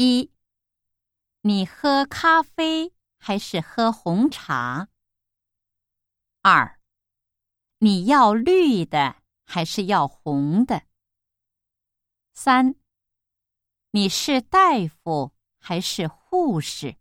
一你喝咖啡还是喝红茶？二你要绿的还是要红的？三你是大夫还是护士？